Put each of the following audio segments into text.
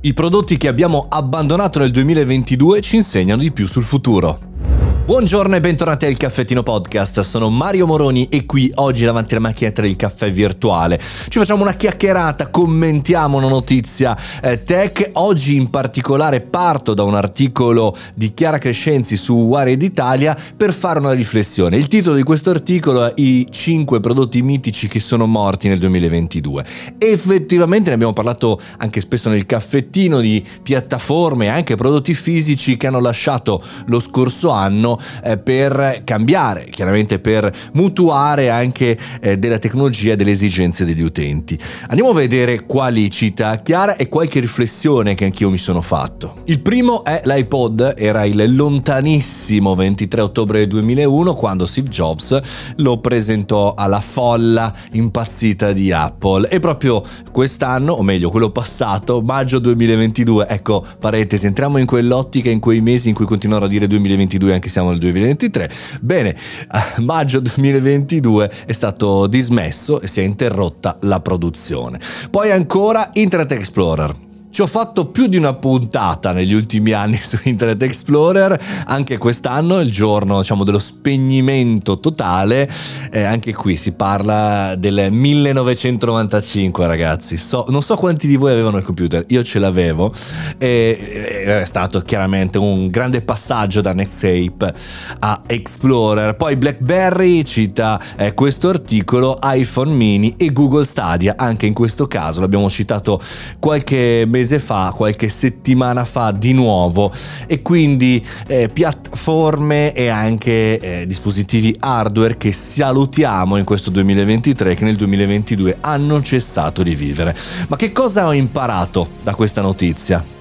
I prodotti che abbiamo abbandonato nel 2022 ci insegnano di più sul futuro. Buongiorno e bentornati al Caffettino Podcast, sono Mario Moroni e qui oggi davanti alla macchinetta del caffè virtuale ci facciamo una chiacchierata, commentiamo una notizia eh, tech. Oggi in particolare parto da un articolo di Chiara Crescenzi su Wired Italia per fare una riflessione. Il titolo di questo articolo è I 5 prodotti mitici che sono morti nel 2022. Effettivamente ne abbiamo parlato anche spesso nel caffettino di piattaforme e anche prodotti fisici che hanno lasciato lo scorso anno eh, per cambiare, chiaramente per mutuare anche eh, della tecnologia e delle esigenze degli utenti. Andiamo a vedere quali cita Chiara e qualche riflessione che anch'io mi sono fatto. Il primo è l'iPod, era il lontanissimo 23 ottobre 2001 quando Steve Jobs lo presentò alla folla impazzita di Apple e proprio quest'anno, o meglio quello passato, maggio 2022, ecco parentesi, entriamo in quell'ottica in quei mesi in cui continuerò a dire 2022 anche se siamo nel 2023. Bene, a maggio 2022 è stato dismesso e si è interrotta la produzione. Poi ancora Internet Explorer ci ho fatto più di una puntata negli ultimi anni su Internet Explorer, anche quest'anno, il giorno diciamo, dello spegnimento totale, eh, anche qui si parla del 1995 ragazzi, so, non so quanti di voi avevano il computer, io ce l'avevo, e è stato chiaramente un grande passaggio da Netscape a Explorer, poi BlackBerry cita eh, questo articolo, iPhone mini e Google Stadia, anche in questo caso l'abbiamo citato qualche mese mese fa, qualche settimana fa di nuovo e quindi eh, piattaforme e anche eh, dispositivi hardware che salutiamo in questo 2023 che nel 2022 hanno cessato di vivere. Ma che cosa ho imparato da questa notizia?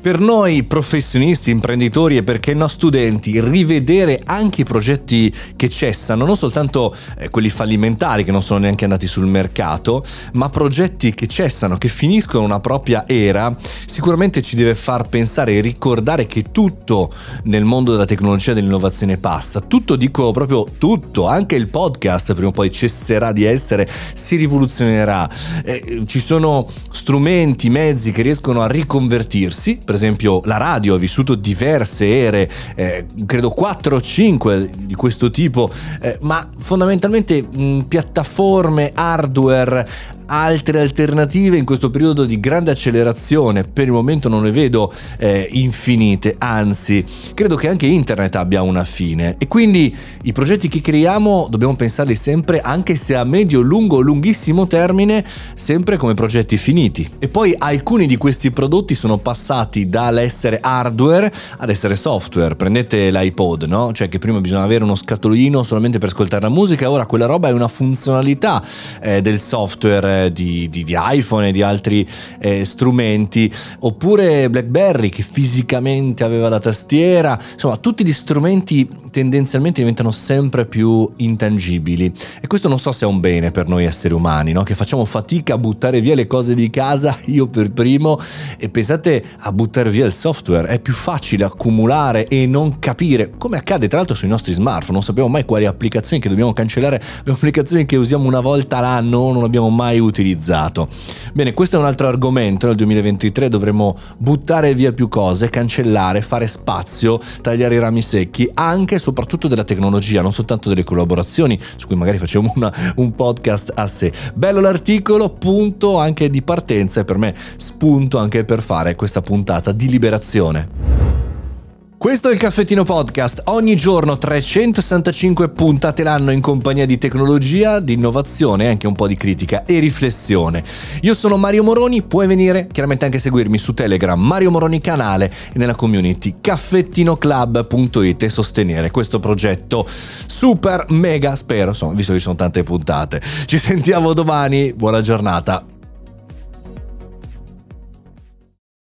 Per noi professionisti, imprenditori e perché no studenti, rivedere anche i progetti che cessano, non soltanto eh, quelli fallimentari che non sono neanche andati sul mercato, ma progetti che cessano, che finiscono una propria era, sicuramente ci deve far pensare e ricordare che tutto nel mondo della tecnologia e dell'innovazione passa. Tutto, dico proprio tutto, anche il podcast prima o poi cesserà di essere, si rivoluzionerà. Eh, ci sono strumenti, mezzi che riescono a riconvertirsi per esempio la radio ha vissuto diverse ere, eh, credo 4 o 5 di questo tipo, eh, ma fondamentalmente mh, piattaforme, hardware altre alternative in questo periodo di grande accelerazione. Per il momento non ne vedo eh, infinite, anzi, credo che anche internet abbia una fine. E quindi i progetti che creiamo dobbiamo pensarli sempre, anche se a medio, lungo lunghissimo termine, sempre come progetti finiti. E poi alcuni di questi prodotti sono passati dall'essere hardware ad essere software. Prendete l'iPod, no? Cioè che prima bisognava avere uno scatolino solamente per ascoltare la musica, ora quella roba è una funzionalità eh, del software di, di, di iPhone e di altri eh, strumenti, oppure BlackBerry che fisicamente aveva la tastiera, insomma tutti gli strumenti tendenzialmente diventano sempre più intangibili. E questo non so se è un bene per noi esseri umani, no? che facciamo fatica a buttare via le cose di casa, io per primo, e pensate a buttare via il software, è più facile accumulare e non capire, come accade tra l'altro sui nostri smartphone, non sappiamo mai quali applicazioni che dobbiamo cancellare, le applicazioni che usiamo una volta l'anno non abbiamo mai utilizzato utilizzato. Bene, questo è un altro argomento, nel 2023 dovremo buttare via più cose, cancellare, fare spazio, tagliare i rami secchi, anche e soprattutto della tecnologia, non soltanto delle collaborazioni, su cui magari facciamo una, un podcast a sé. Bello l'articolo, punto anche di partenza e per me spunto anche per fare questa puntata di liberazione. Questo è il Caffettino Podcast, ogni giorno 365 puntate l'anno in compagnia di tecnologia, di innovazione, anche un po' di critica e riflessione. Io sono Mario Moroni, puoi venire chiaramente anche seguirmi su Telegram, Mario Moroni canale e nella community caffettinoclub.it e sostenere questo progetto super mega, spero, insomma, visto che ci sono tante puntate. Ci sentiamo domani, buona giornata.